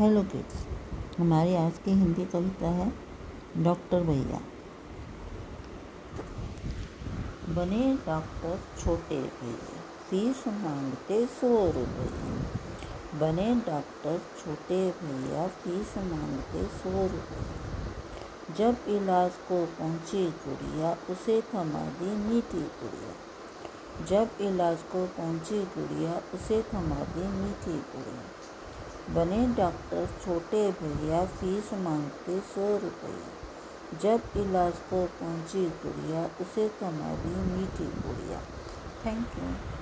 Hello kids, हमारी आज की हिंदी कविता है डॉक्टर भैया। बने डॉक्टर छोटे भैया फ़ीस मांगते सौ रुपये बने डॉक्टर छोटे भैया फ़ीस मांगते सौ रुपये जब इलाज को पहुँची गुड़िया, उसे थमा दी मीठी गुड़िया। जब इलाज को पहुँची गुड़िया, उसे थमा दी मीठी गुड़िया। बने डॉक्टर छोटे भैया फ़ीस मांगते सौ रुपये। जब इलाज पर पहुँची गुड़िया, उसे कमा दी मीठी गुड़िया। Thank you.